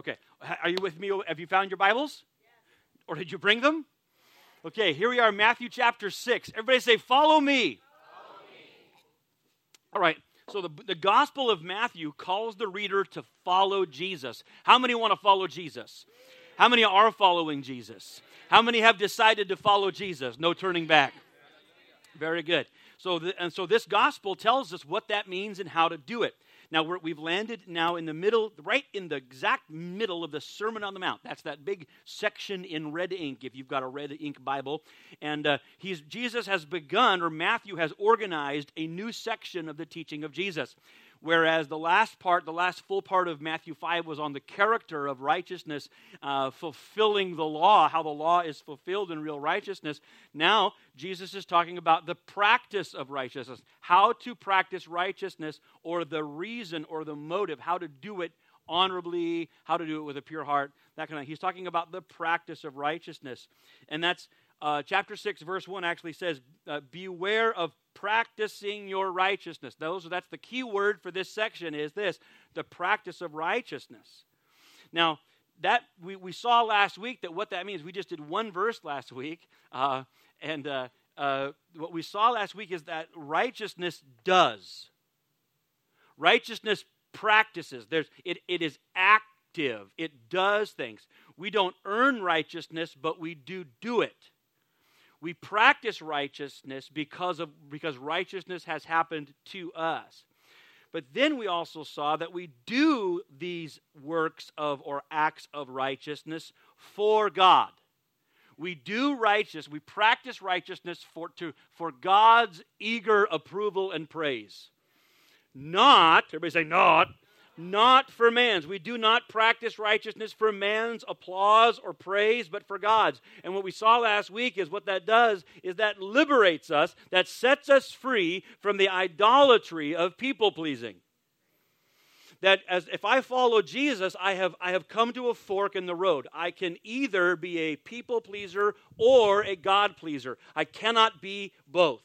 Okay. Are you with me? Have you found your Bibles? Or did you bring them? Okay, here we are, Matthew chapter 6. Everybody say, Follow me. Follow me. All right, so the, the Gospel of Matthew calls the reader to follow Jesus. How many want to follow Jesus? How many are following Jesus? How many have decided to follow Jesus? No turning back. Very good. So, the, and so this gospel tells us what that means and how to do it. Now we have landed now in the middle, right in the exact middle of the Sermon on the Mount. That's that big section in red ink, if you've got a red ink Bible. And uh, he's, Jesus has begun, or Matthew has organized a new section of the teaching of Jesus. Whereas the last part, the last full part of Matthew 5 was on the character of righteousness, uh, fulfilling the law, how the law is fulfilled in real righteousness. Now, Jesus is talking about the practice of righteousness, how to practice righteousness, or the reason or the motive, how to do it honorably, how to do it with a pure heart, that kind of. He's talking about the practice of righteousness, and that's uh, chapter 6, verse 1 actually says, uh, Beware of practicing your righteousness. Those, that's the key word for this section is this the practice of righteousness. Now, that we, we saw last week that what that means, we just did one verse last week, uh, and uh, uh, what we saw last week is that righteousness does. Righteousness practices. There's, it, it is active. It does things. We don't earn righteousness, but we do do it. We practice righteousness because, of, because righteousness has happened to us. But then we also saw that we do these works of or acts of righteousness for God. We do righteous, we practice righteousness for, to, for God's eager approval and praise. Not, everybody say, not not for man's. We do not practice righteousness for man's applause or praise, but for God's. And what we saw last week is what that does is that liberates us, that sets us free from the idolatry of people pleasing. That as if I follow Jesus, I have I have come to a fork in the road. I can either be a people pleaser or a God pleaser. I cannot be both.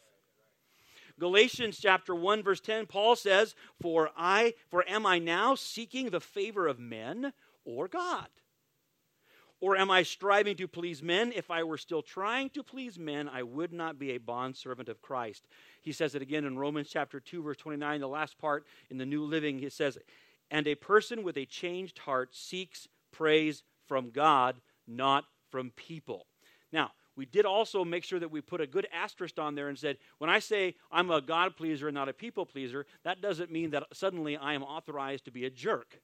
Galatians chapter 1 verse 10 Paul says, "For I for am I now seeking the favor of men or God? Or am I striving to please men? If I were still trying to please men, I would not be a bondservant of Christ." He says it again in Romans chapter 2 verse 29, the last part in the New Living, he says, "And a person with a changed heart seeks praise from God, not from people." Now, we did also make sure that we put a good asterisk on there and said, when I say I'm a God pleaser and not a people pleaser, that doesn't mean that suddenly I am authorized to be a jerk.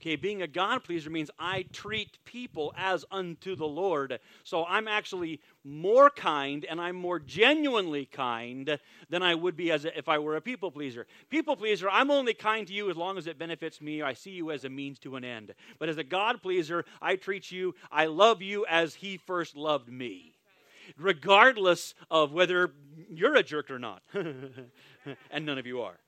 Okay, being a God pleaser means I treat people as unto the Lord. So I'm actually more kind and I'm more genuinely kind than I would be as a, if I were a people pleaser. People pleaser, I'm only kind to you as long as it benefits me. I see you as a means to an end. But as a God pleaser, I treat you, I love you as He first loved me, regardless of whether you're a jerk or not. and none of you are.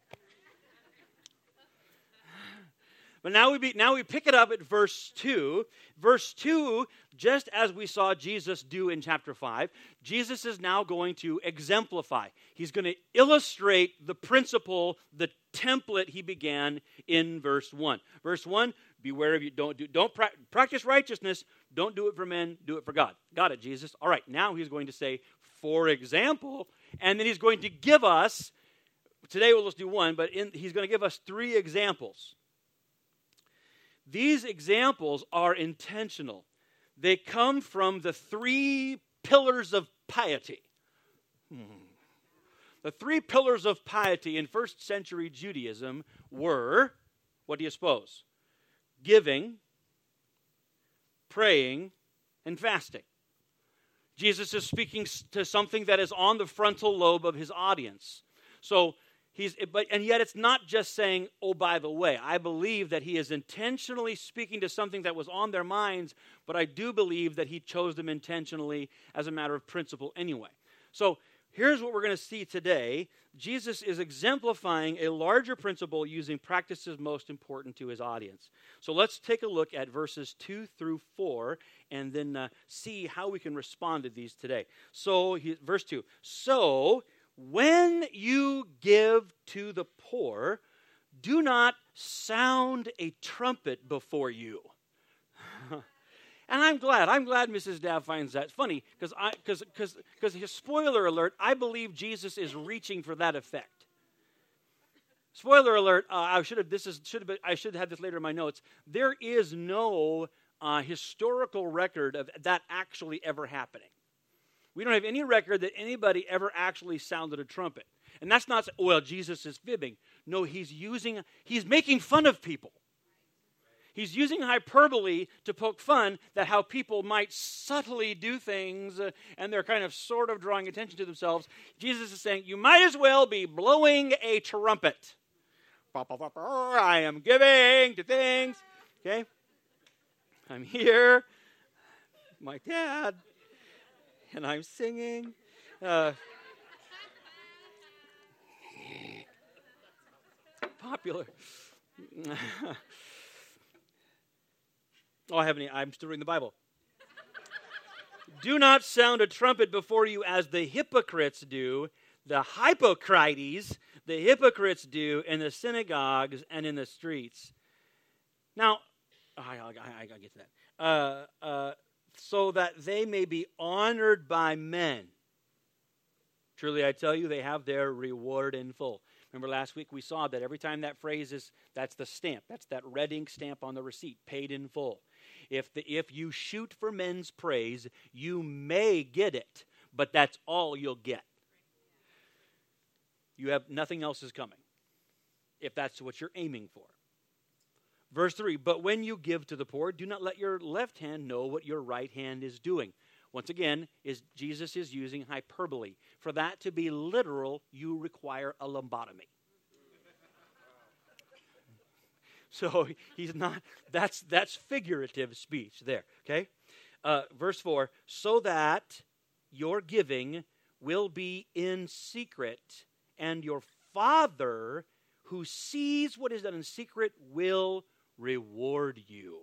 But now we, be, now we pick it up at verse 2. Verse 2, just as we saw Jesus do in chapter 5, Jesus is now going to exemplify. He's going to illustrate the principle, the template he began in verse 1. Verse 1, beware of you, don't, do, don't pra- practice righteousness, don't do it for men, do it for God. Got it, Jesus? All right, now he's going to say, for example, and then he's going to give us, today we'll just do one, but in, he's going to give us three examples these examples are intentional. They come from the three pillars of piety. Hmm. The three pillars of piety in first century Judaism were what do you suppose? Giving, praying, and fasting. Jesus is speaking to something that is on the frontal lobe of his audience. So He's, but, and yet it's not just saying, oh, by the way. I believe that he is intentionally speaking to something that was on their minds, but I do believe that he chose them intentionally as a matter of principle anyway. So here's what we're going to see today Jesus is exemplifying a larger principle using practices most important to his audience. So let's take a look at verses 2 through 4 and then uh, see how we can respond to these today. So, he, verse 2 So when you give to the poor, do not sound a trumpet before you. and I'm glad. I'm glad Mrs. Dav finds that funny because I because because because his spoiler alert. I believe Jesus is reaching for that effect. Spoiler alert! Uh, I should have this is should have been, I should have had this later in my notes. There is no uh, historical record of that actually ever happening. We don't have any record that anybody ever actually sounded a trumpet. And that's not, well, Jesus is fibbing. No, he's using, he's making fun of people. He's using hyperbole to poke fun that how people might subtly do things uh, and they're kind of sort of drawing attention to themselves. Jesus is saying, You might as well be blowing a trumpet. I am giving to things. Okay? I'm here. My dad. And I'm singing. Uh, popular. oh, I haven't. I'm still reading the Bible. do not sound a trumpet before you as the hypocrites do, the hypocrites, the hypocrites do in the synagogues and in the streets. Now, I, I, I, I get to that. Uh, uh, so that they may be honored by men. Truly, I tell you, they have their reward in full. Remember last week we saw that every time that phrase is, that's the stamp. That's that red ink stamp on the receipt, paid in full. If, the, if you shoot for men's praise, you may get it, but that's all you'll get. You have nothing else is coming if that's what you're aiming for. Verse 3 But when you give to the poor, do not let your left hand know what your right hand is doing. Once again, is Jesus is using hyperbole. For that to be literal, you require a lobotomy. So he's not, that's, that's figurative speech there, okay? Uh, verse 4 so that your giving will be in secret, and your Father who sees what is done in secret will reward you.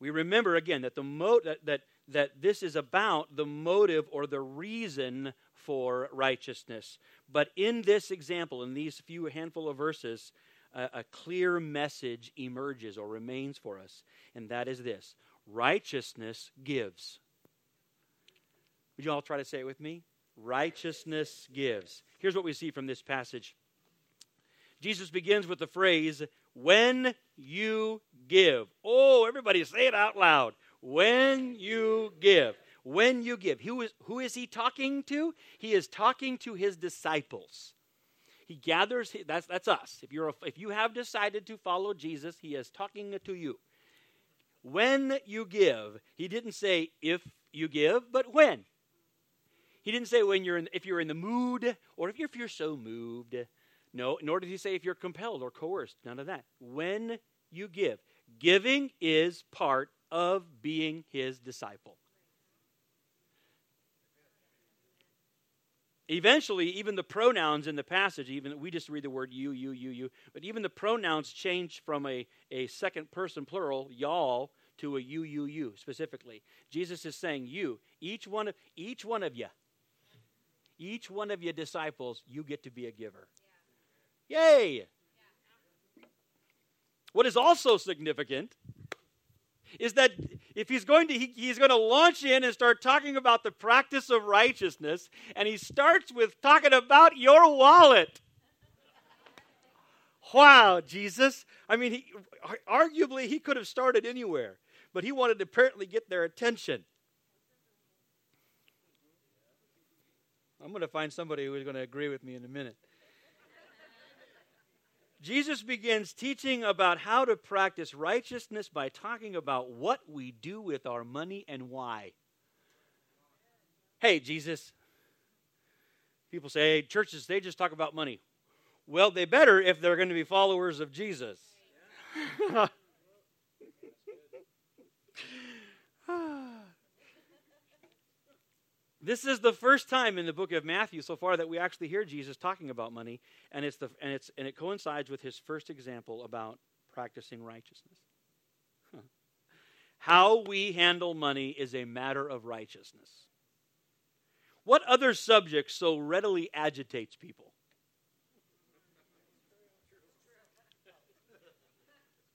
We remember again that the mo- that, that that this is about the motive or the reason for righteousness. But in this example, in these few handful of verses, a, a clear message emerges or remains for us, and that is this righteousness gives. Would you all try to say it with me? Righteousness gives. Here's what we see from this passage Jesus begins with the phrase, when you give. Oh, everybody say it out loud. When you give. When you give. Who is, who is he talking to? He is talking to his disciples. He gathers, that's, that's us. If, you're a, if you have decided to follow Jesus, he is talking to you. When you give, he didn't say if you give, but when. He didn't say when you're in, if you're in the mood or if you're, if you're so moved. No, nor did he say if you're compelled or coerced. None of that. When you give, giving is part of being his disciple. Eventually, even the pronouns in the passage, even we just read the word you, you, you, you, but even the pronouns change from a, a second person plural, y'all, to a you, you, you specifically. Jesus is saying you, each one of each one of you, each one of your disciples, you get to be a giver. Yay! What is also significant is that if he's going to he, he's going to launch in and start talking about the practice of righteousness and he starts with talking about your wallet. Wow jesus. I mean he, arguably he could have started anywhere but he wanted to apparently get their attention. I'm going to find somebody who's going to agree with me in a minute Jesus begins teaching about how to practice righteousness by talking about what we do with our money and why. Hey, Jesus. People say, hey, churches, they just talk about money. Well, they better if they're going to be followers of Jesus. This is the first time in the book of Matthew so far that we actually hear Jesus talking about money, and, it's the, and, it's, and it coincides with his first example about practicing righteousness. Huh. How we handle money is a matter of righteousness. What other subject so readily agitates people?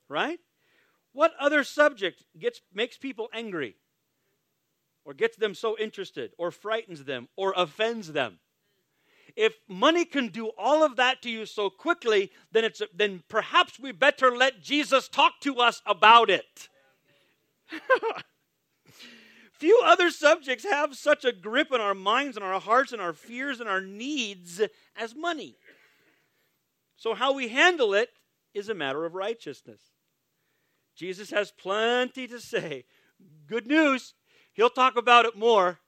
Right? What other subject gets, makes people angry? Or gets them so interested, or frightens them, or offends them? If money can do all of that to you so quickly, then it's then perhaps we better let Jesus talk to us about it. Few other subjects have such a grip on our minds and our hearts and our fears and our needs as money. So, how we handle it is a matter of righteousness. Jesus has plenty to say. Good news, he'll talk about it more.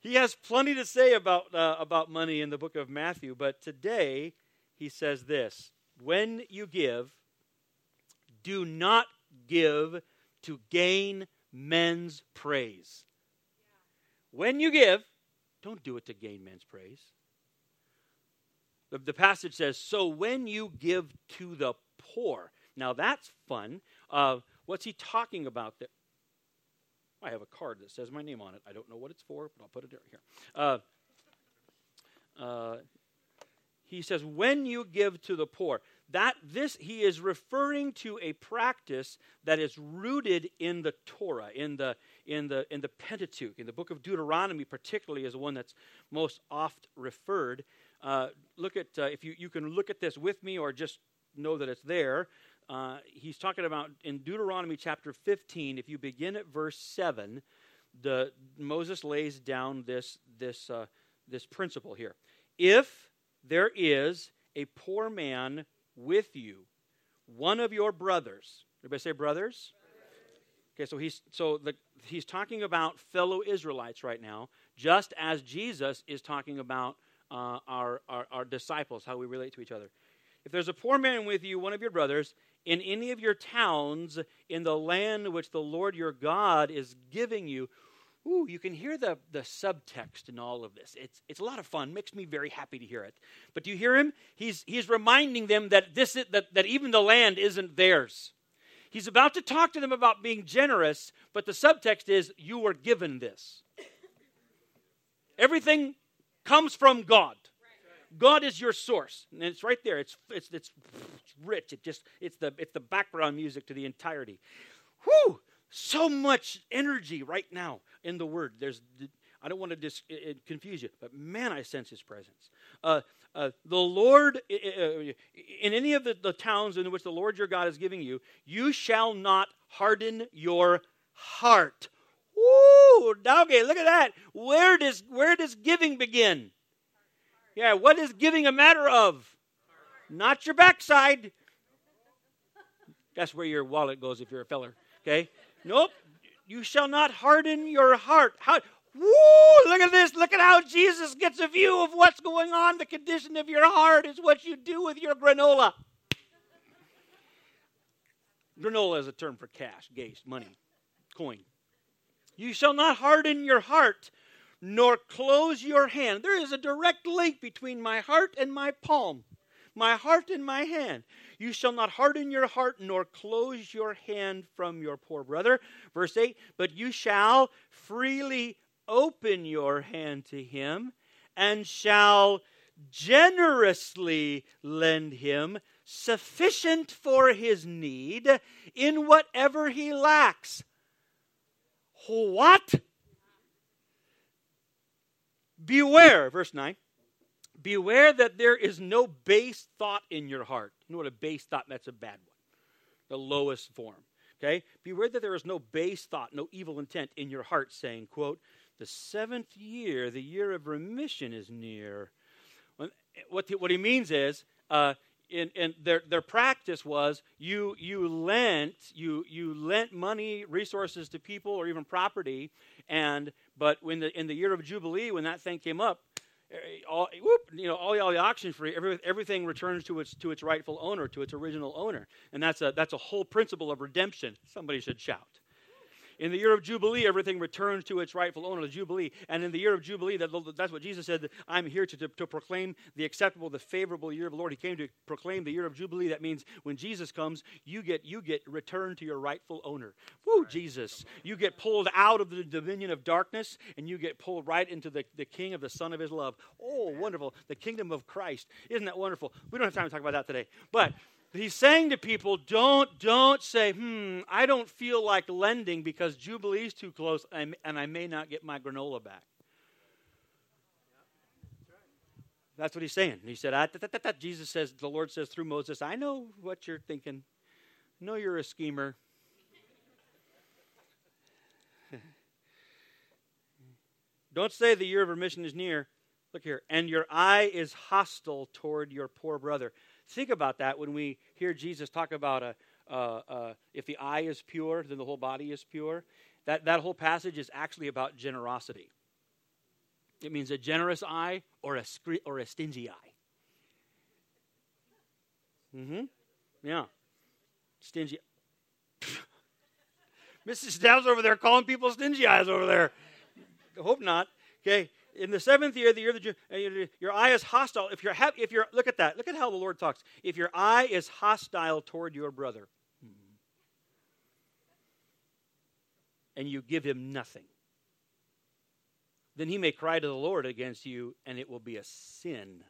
He has plenty to say about, uh, about money in the book of Matthew, but today he says this When you give, do not give to gain men's praise. When you give, don't do it to gain men's praise. The, the passage says, So when you give to the poor. Now that's fun. Uh, what's he talking about? I have a card that says my name on it. I don't know what it's for, but I'll put it here. Uh, uh, he says, when you give to the poor, that this he is referring to a practice that is rooted in the Torah, in the in the in the Pentateuch, in the book of Deuteronomy, particularly is the one that's most oft referred. Uh, look at uh, if you you can look at this with me, or just know that it's there. Uh, he's talking about in Deuteronomy chapter 15. If you begin at verse seven, the Moses lays down this this uh, this principle here. If there is a poor man with you, one of your brothers. Everybody say brothers. Okay, so he's so the, he's talking about fellow Israelites right now, just as Jesus is talking about uh, our, our our disciples, how we relate to each other. If there's a poor man with you, one of your brothers, in any of your towns in the land which the Lord your God is giving you, ooh, you can hear the, the subtext in all of this. It's, it's a lot of fun. Makes me very happy to hear it. But do you hear him? He's, he's reminding them that, this is, that, that even the land isn't theirs. He's about to talk to them about being generous, but the subtext is, you were given this. Everything comes from God. God is your source, and it's right there. It's, it's, it's, it's rich. It just it's the it's the background music to the entirety. Whew! So much energy right now in the word. There's I don't want to dis- confuse you, but man, I sense His presence. Uh, uh, the Lord, in any of the, the towns in which the Lord your God is giving you, you shall not harden your heart. Woo! Okay, look at that. Where does where does giving begin? Yeah, what is giving a matter of? Not your backside. That's where your wallet goes if you're a feller. Okay? Nope. You shall not harden your heart. How, woo! Look at this. Look at how Jesus gets a view of what's going on. The condition of your heart is what you do with your granola. granola is a term for cash, gase, money, coin. You shall not harden your heart nor close your hand. There is a direct link between my heart and my palm, my heart and my hand. You shall not harden your heart nor close your hand from your poor brother. Verse 8, but you shall freely open your hand to him and shall generously lend him sufficient for his need in whatever he lacks. What? Beware, verse 9. Beware that there is no base thought in your heart. You know what a base thought? That's a bad one. The lowest form. Okay? Beware that there is no base thought, no evil intent in your heart, saying, quote, the seventh year, the year of remission is near. What, what he means is, uh, in, in their, their practice was you, you lent you, you lent money resources to people or even property and but when the in the year of jubilee when that thing came up eh, all, whoop, you know, all, all the auction free, every, everything returns to its to its rightful owner, to its original owner, and that's a that's a whole principle of redemption. Somebody should shout. In the year of Jubilee, everything returns to its rightful owner, the Jubilee. And in the year of Jubilee, that, that's what Jesus said, I'm here to, to, to proclaim the acceptable, the favorable year of the Lord. He came to proclaim the year of Jubilee. That means when Jesus comes, you get, you get returned to your rightful owner. Woo, Jesus. You get pulled out of the dominion of darkness and you get pulled right into the, the king of the Son of his love. Oh, wonderful. The kingdom of Christ. Isn't that wonderful? We don't have time to talk about that today. But He's saying to people, don't, don't say, hmm, I don't feel like lending because Jubilee's too close and I may not get my granola back. That's what he's saying. He said, ah, da, da, da, Jesus says, the Lord says through Moses, I know what you're thinking. I know you're a schemer. Don't say the year of remission is near. Look here. And your eye is hostile toward your poor brother. Think about that when we hear Jesus talk about a, if the eye is pure, then the whole body is pure. That, that whole passage is actually about generosity. It means a generous eye or a, or a stingy eye. Mm-hmm. Yeah. Stingy. Mrs. Dow's over there calling people stingy eyes over there. Hope not. Okay. In the seventh year, the year that uh, your eye is hostile. If you're, if you're, look at that. Look at how the Lord talks. If your eye is hostile toward your brother, and you give him nothing, then he may cry to the Lord against you, and it will be a sin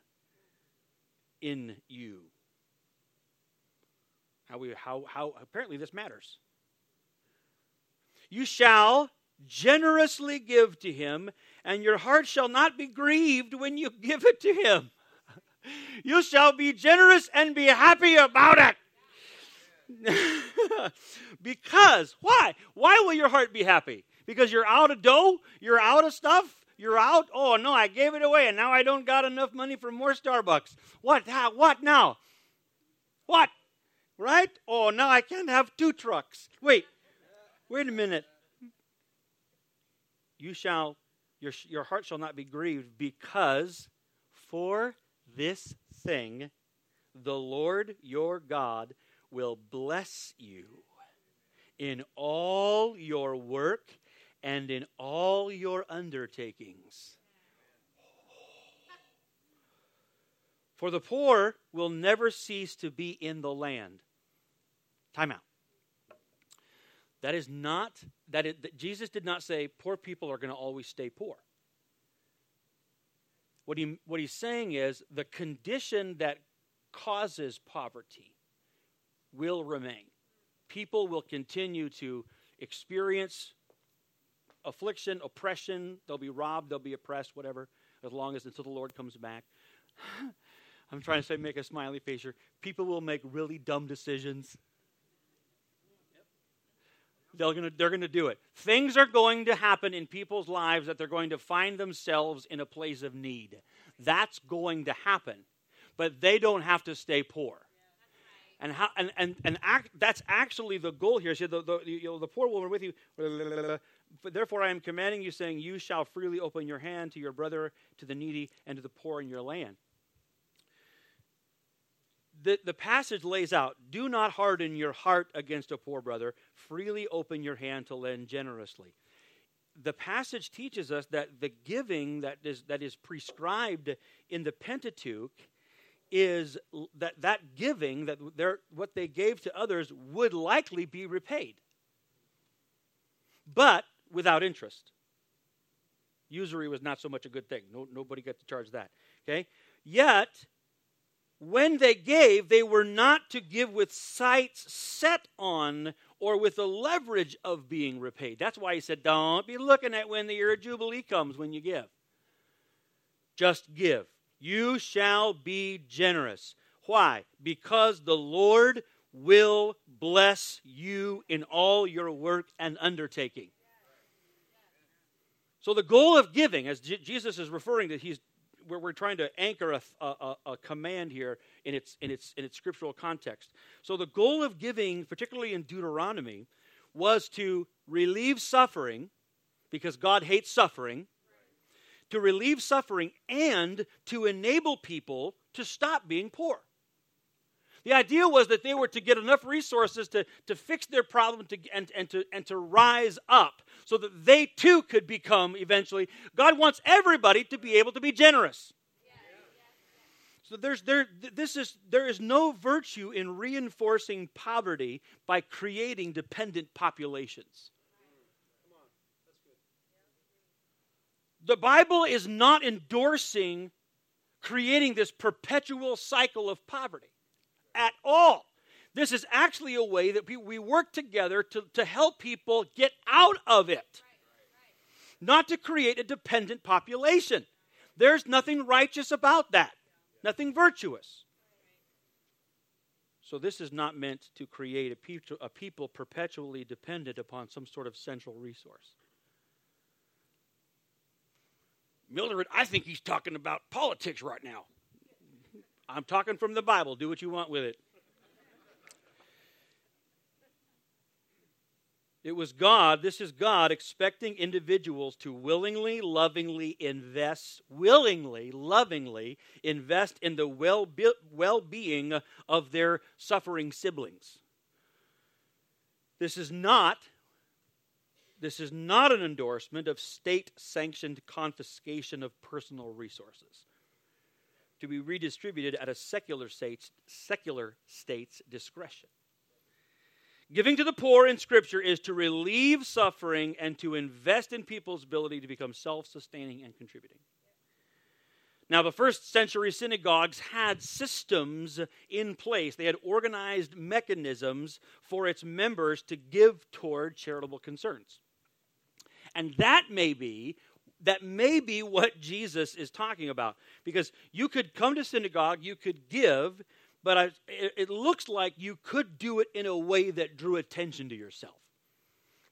in you. How we how how apparently this matters. You shall generously give to him, and your heart shall not be grieved when you give it to him. You shall be generous and be happy about it. because, why? Why will your heart be happy? Because you're out of dough? You're out of stuff? You're out? Oh, no, I gave it away and now I don't got enough money for more Starbucks. What? How, what now? What? Right? Oh, now I can't have two trucks. Wait, wait a minute you shall your, your heart shall not be grieved because for this thing the Lord your God will bless you in all your work and in all your undertakings. For the poor will never cease to be in the land. Time out. That is not, that, Jesus did not say poor people are going to always stay poor. What, he, what he's saying is the condition that causes poverty will remain. People will continue to experience affliction, oppression. They'll be robbed, they'll be oppressed, whatever, as long as until the Lord comes back. I'm trying to say, make a smiley face here. People will make really dumb decisions. They're going to they're going to do it. Things are going to happen in people's lives that they're going to find themselves in a place of need. That's going to happen. But they don't have to stay poor. And, how, and, and, and act, that's actually the goal here. See, the, the, you know, the poor woman with you, therefore I am commanding you, saying, You shall freely open your hand to your brother, to the needy, and to the poor in your land the, the passage lays out do not harden your heart against a poor brother, freely open your hand to lend generously. The passage teaches us that the giving that is, that is prescribed in the Pentateuch is that that giving, that what they gave to others, would likely be repaid, but without interest. Usury was not so much a good thing. No, nobody got to charge that. Okay? Yet, when they gave, they were not to give with sights set on or with the leverage of being repaid. That's why he said, Don't be looking at when the year of Jubilee comes when you give. Just give. You shall be generous. Why? Because the Lord will bless you in all your work and undertaking. So, the goal of giving, as Jesus is referring to, he's where we're trying to anchor a, a, a, command here in its, in, its, in its scriptural context. So, the goal of giving, particularly in Deuteronomy, was to relieve suffering, because God hates suffering, to relieve suffering, and to enable people to stop being poor. The idea was that they were to get enough resources to, to fix their problem to, and, and, to, and to rise up so that they too could become eventually. God wants everybody to be able to be generous. So there's there this is there is no virtue in reinforcing poverty by creating dependent populations. The Bible is not endorsing creating this perpetual cycle of poverty at all. This is actually a way that we, we work together to, to help people get out of it, not to create a dependent population. There's nothing righteous about that, nothing virtuous. So, this is not meant to create a people, a people perpetually dependent upon some sort of central resource. Mildred, I think he's talking about politics right now. I'm talking from the Bible. Do what you want with it. It was God, this is God expecting individuals to willingly, lovingly invest, willingly, lovingly invest in the well being of their suffering siblings. This is not this is not an endorsement of state sanctioned confiscation of personal resources to be redistributed at a secular state's, secular state's discretion. Giving to the poor in Scripture is to relieve suffering and to invest in people's ability to become self sustaining and contributing. Now, the first century synagogues had systems in place. They had organized mechanisms for its members to give toward charitable concerns. And that may be that may be what Jesus is talking about because you could come to synagogue, you could give, but I, it, looks like you could do it in a way that drew attention to yourself.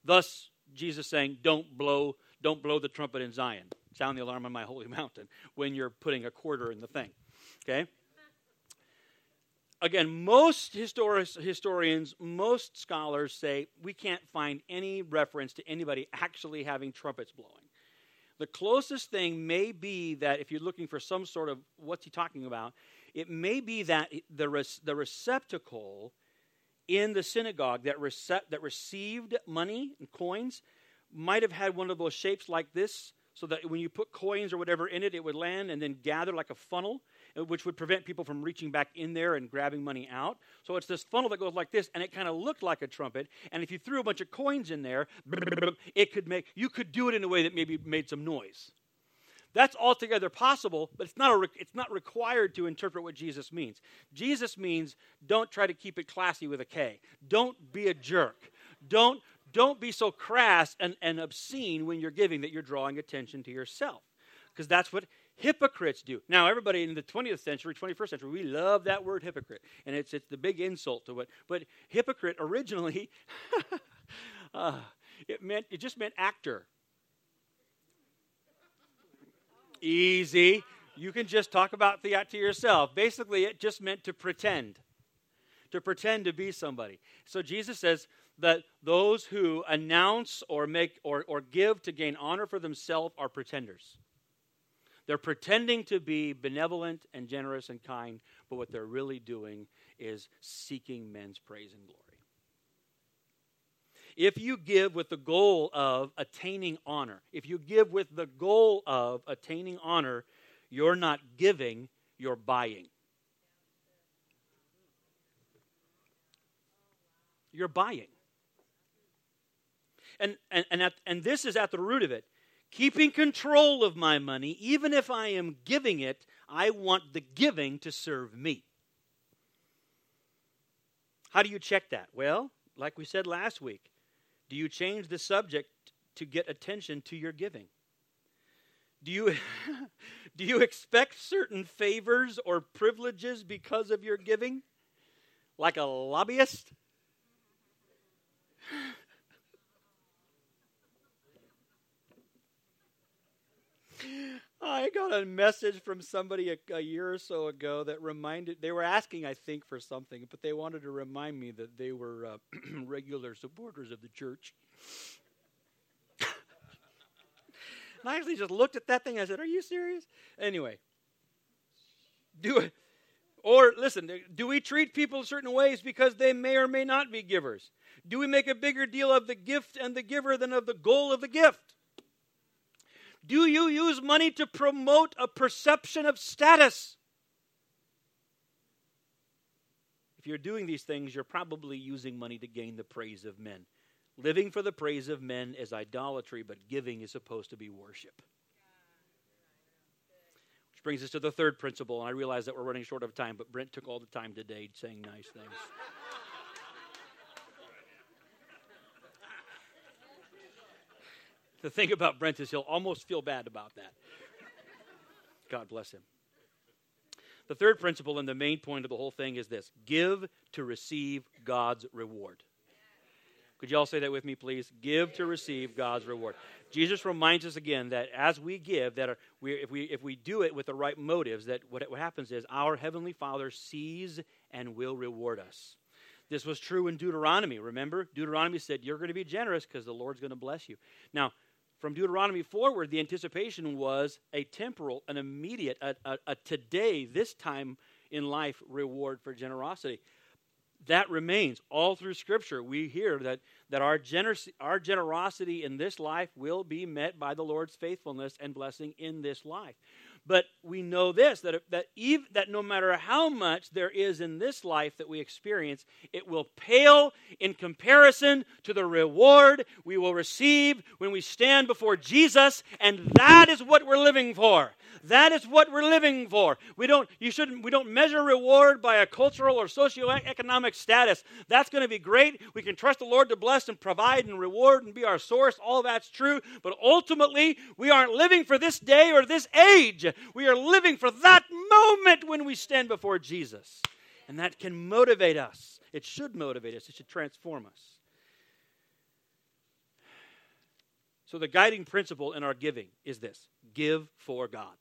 Thus, Jesus saying, "Don't blow, don't blow the trumpet in Zion. Sound the alarm on my holy mountain when you're putting a quarter in the thing." Okay. Again, most historians, most scholars say we can't find any reference to anybody actually having trumpets blowing. The closest thing may be that if you're looking for some sort of what's he talking about, it may be that the, the receptacle in the synagogue that, that received money and coins might have had one of those shapes like this, so that when you put coins or whatever in it, it would land and then gather like a funnel, Uh, which would prevent people from reaching back in there and grabbing money out. So it's this funnel that goes like this, and it kind of looked like a trumpet. And if you threw a bunch of coins in there, it could make you could do it in a way that maybe made some noise. That's altogether possible, but it's not, a, it's not required to interpret what Jesus means. Jesus means don't try to keep it classy with a K. Don't be a jerk. Don't, don't be so crass and, and obscene when you're giving that you're drawing attention to yourself. Because that's what hypocrites do. Now, everybody in the 20th century, 21st century, we love that word hypocrite. And it's, it's the big insult to it. But hypocrite originally, uh, it, meant, it just meant actor. Easy. You can just talk about that to yourself. Basically, it just meant to pretend, to pretend to be somebody. So Jesus says that those who announce or make or, or give to gain honor for themselves are pretenders. They're pretending to be benevolent and generous and kind, but what they're really doing is seeking men's praise and glory. If you give with the goal of attaining honor, if you give with the goal of attaining honor, you're not giving, you're buying. You're buying. And, and, and, at, and this is at the root of it. Keeping control of my money, even if I am giving it, I want the giving to serve me. How do you check that? Well, like we said last week, do you change the subject to get attention to your giving? Do you, do you expect certain favors or privileges because of your giving? Like a lobbyist? I got a message from somebody a, a, year or so ago that reminded, they were asking, I think, for something, but they wanted to remind me that they were uh, regular supporters of the church. and I actually just looked at that thing. I said, Are you serious? Anyway, do it. Or listen, do we treat people certain ways because they may or may not be givers? Do we make a bigger deal of the gift and the giver than of the goal of the gift? Do you use money to promote a perception of status? If you're doing these things, you're probably using money to gain the praise of men. Living for the praise of men is idolatry, but giving is supposed to be worship. Which brings us to the third principle, and I realize that we're running short of time, but Brent took all the time today saying nice things. The thing about Brent is he'll almost feel bad about that. God bless him. The third principle and the main point of the whole thing is this give to receive God's reward. Could you all say that with me, please? Give to receive God's reward. Jesus reminds us again that as we give, that we, if, we, if we do it with the right motives, that what, what happens is our Heavenly Father sees and will reward us. This was true in Deuteronomy. Remember? Deuteronomy said, You're going to be generous because the Lord's going to bless you. Now, from Deuteronomy forward, the anticipation was a temporal, an immediate, a, a, a today, this time in life reward for generosity. That remains all through scripture. We hear that, that our, gener- our generosity in this life will be met by the lord's faithfulness and blessing in this life but we know this that, that, even, that no matter how much there is in this life that we experience, it will pale in comparison to the reward we will receive when we stand before Jesus, and that is what we're living for. That is what we're living for. We don't, you shouldn't, we don't measure reward by a cultural or socioeconomic status. That's going to be great. We can trust the Lord to bless and provide and reward and be our source. All that's true. But ultimately, we aren't living for this day or this age. We are living for that moment when we stand before Jesus. And that can motivate us. It should motivate us, it should transform us. So, the guiding principle in our giving is this give for God.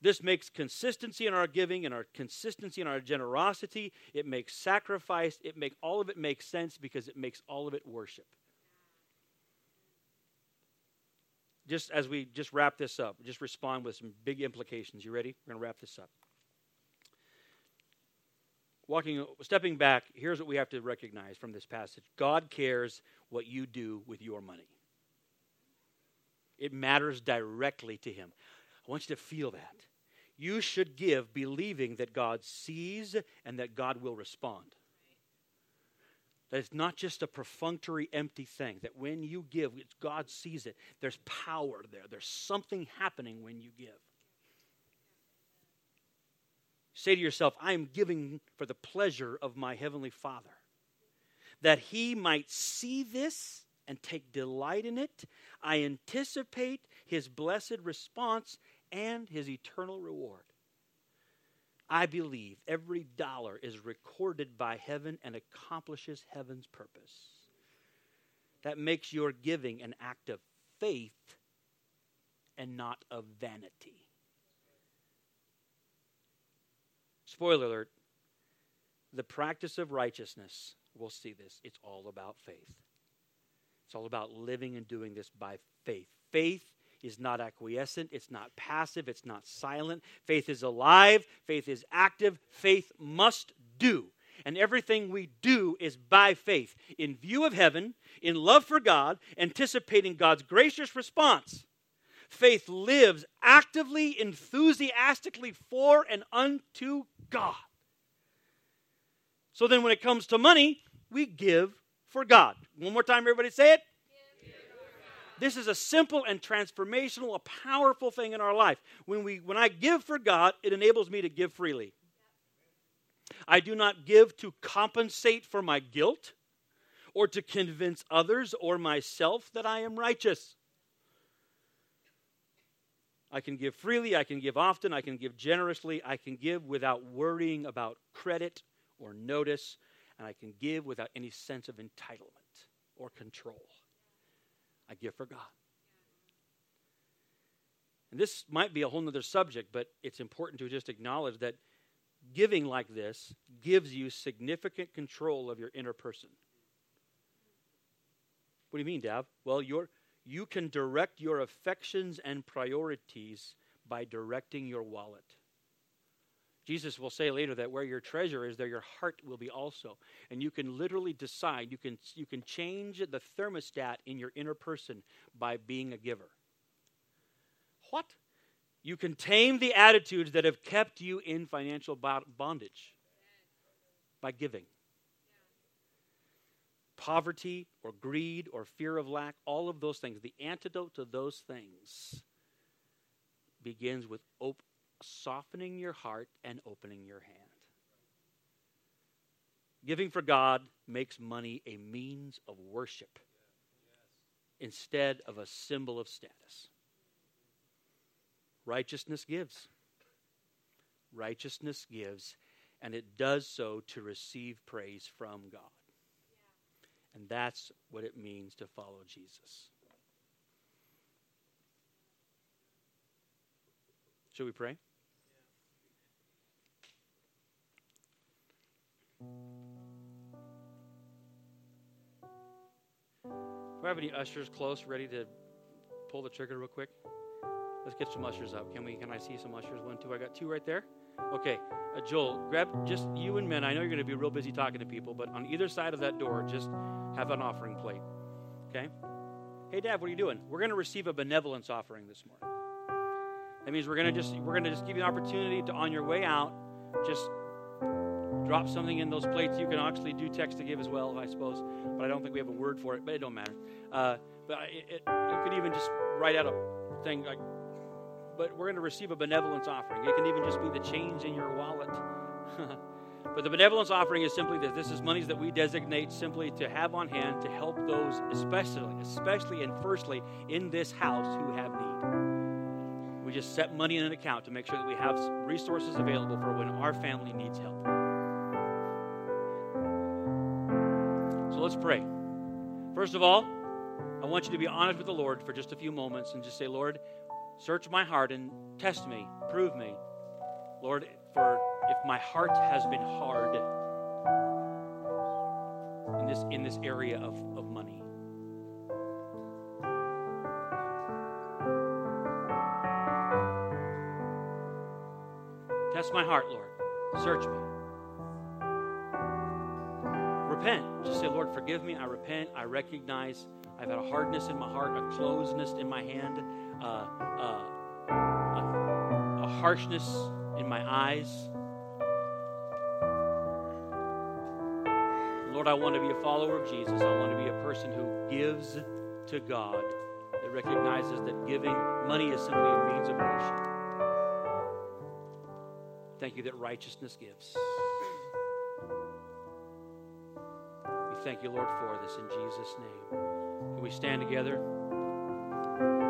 This makes consistency in our giving and our consistency in our generosity. It makes sacrifice. It make all of it make sense because it makes all of it worship. Just as we just wrap this up, just respond with some big implications. You ready? We're going to wrap this up. Walking, stepping back, here's what we have to recognize from this passage God cares what you do with your money, it matters directly to Him. I want you to feel that. You should give believing that God sees and that God will respond. That it's not just a perfunctory, empty thing. That when you give, God sees it. There's power there. There's something happening when you give. Say to yourself, I am giving for the pleasure of my Heavenly Father. That He might see this and take delight in it. I anticipate His blessed response and His eternal reward. I believe every dollar is recorded by heaven and accomplishes heaven's purpose. That makes your giving an act of faith and not of vanity. Spoiler alert the practice of righteousness, we'll see this, it's all about faith. It's all about living and doing this by faith. Faith is not acquiescent, it's not passive, it's not silent. Faith is alive, faith is active, faith must do. And everything we do is by faith, in view of heaven, in love for God, anticipating God's gracious response. Faith lives actively, enthusiastically for and unto God. So then, when it comes to money, we give for God. One more time, everybody say it. This is a simple and transformational, a powerful thing in our life. When, we, when I give for God, it enables me to give freely. I do not give to compensate for my guilt or to convince others or myself that I am righteous. I can give freely, I can give often, I can give generously, I can give without worrying about credit or notice, and I can give without any sense of entitlement or control. I give for God. And this might be a whole other subject, but it's important to just acknowledge that giving like this gives you significant control of your inner person. What do you mean, Dav? Well, you're you can direct your affections and priorities by directing your wallet. Jesus will say later that where your treasure is, there your heart will be also. And you can literally decide, you can, you can change the thermostat in your inner person by being a giver. What? You can tame the attitudes that have kept you in financial bondage by giving. Poverty or greed or fear of lack, all of those things, the antidote to those things begins with op- softening your heart and opening your hand. Giving for God makes money a means of worship. instead of a symbol of status. Righteousness gives. Righteousness gives, and it does so to receive praise from God. And that's what it means to follow Jesus. Should we pray? Do we have any ushers close, ready to pull the trigger real quick? Let's get some ushers up. Can we? Can I see some ushers? One, two. I got two right there. Okay, uh, Joel, grab just you and men. I know you're going to be real busy talking to people, but on either side of that door, just have an offering plate. Okay. Hey, Dad, what are you doing? We're going to receive a benevolence offering this morning. That means we're going to just we're going to just give you an opportunity to, on your way out, just drop something in those plates. You can actually do text to give as well, I suppose, but I don't think we have a word for it. But it don't matter. Uh, but it, it, you could even just write out a thing like. But we're going to receive a benevolence offering. It can even just be the change in your wallet. but the benevolence offering is simply that this is monies that we designate simply to have on hand to help those, especially, especially and firstly in this house who have need. We just set money in an account to make sure that we have resources available for when our family needs help. Let's pray. First of all, I want you to be honest with the Lord for just a few moments and just say, Lord, search my heart and test me, prove me. Lord, for if my heart has been hard in this in this area of, of money. Test my heart, Lord. Search me repent. Just say, Lord, forgive me. I repent. I recognize I've had a hardness in my heart, a closedness in my hand, uh, uh, a, a harshness in my eyes. Lord, I want to be a follower of Jesus. I want to be a person who gives to God, that recognizes that giving money is simply a means of worship. Thank you that righteousness gives. Thank you, Lord, for this in Jesus' name. Can we stand together?